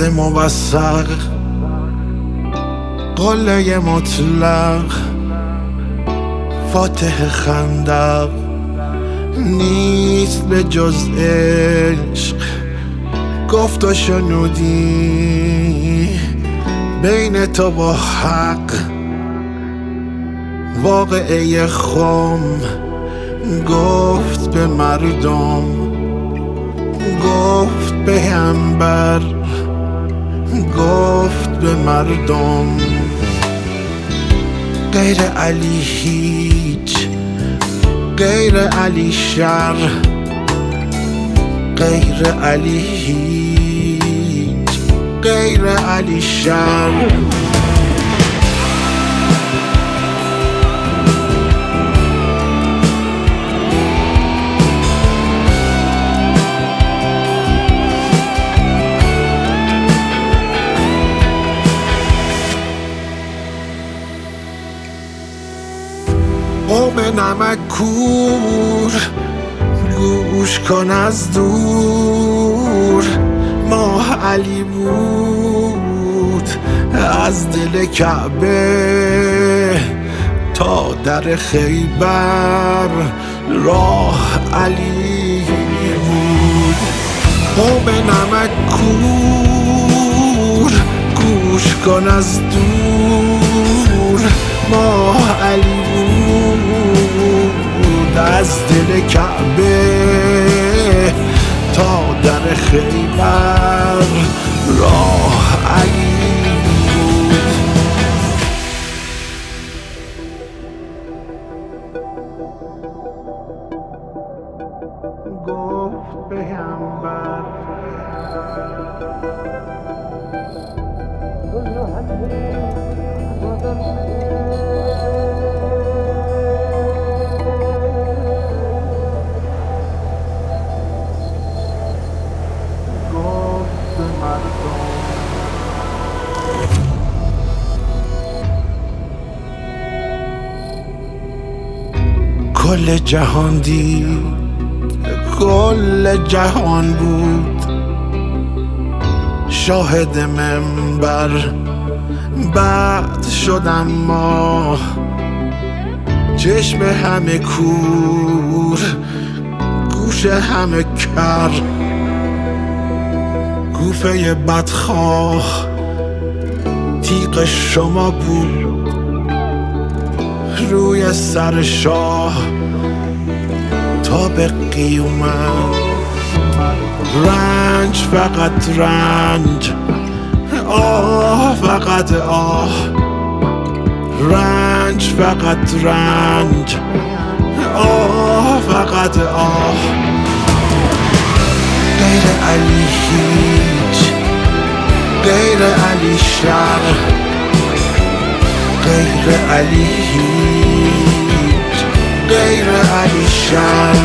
مرد موثق قله مطلق فاتح خندق نیست به جز عشق گفت و شنودی بین تو با حق. واقعه خم گفت به مردم گفت به انبر گفت به مردم غیر علی هیچ غیر علی شر غیر علی هیچ غیر علی شر. قوم نمک کور گوش کن از دور. ماه علی بود از دل کعبه تا در خیبر. راه علی بود. قوم نمک کور گوش کن از دور. ماه علی کعبه تا در خیبر راه بود. گفت پیامبر کل جهان دید. کل جهان بود. شاهد منبر بعد شدم ما چشم همه کور گوش همه کر. گوفه بدخواه تیغ شما بود. روی سر شاه تا به قیومت. رنج فقط رنج آه فقط آه. رنج فقط رنج آه فقط آه. غیر علی هیچ غیر علی شر. غیر علی هیچ غیر علی شر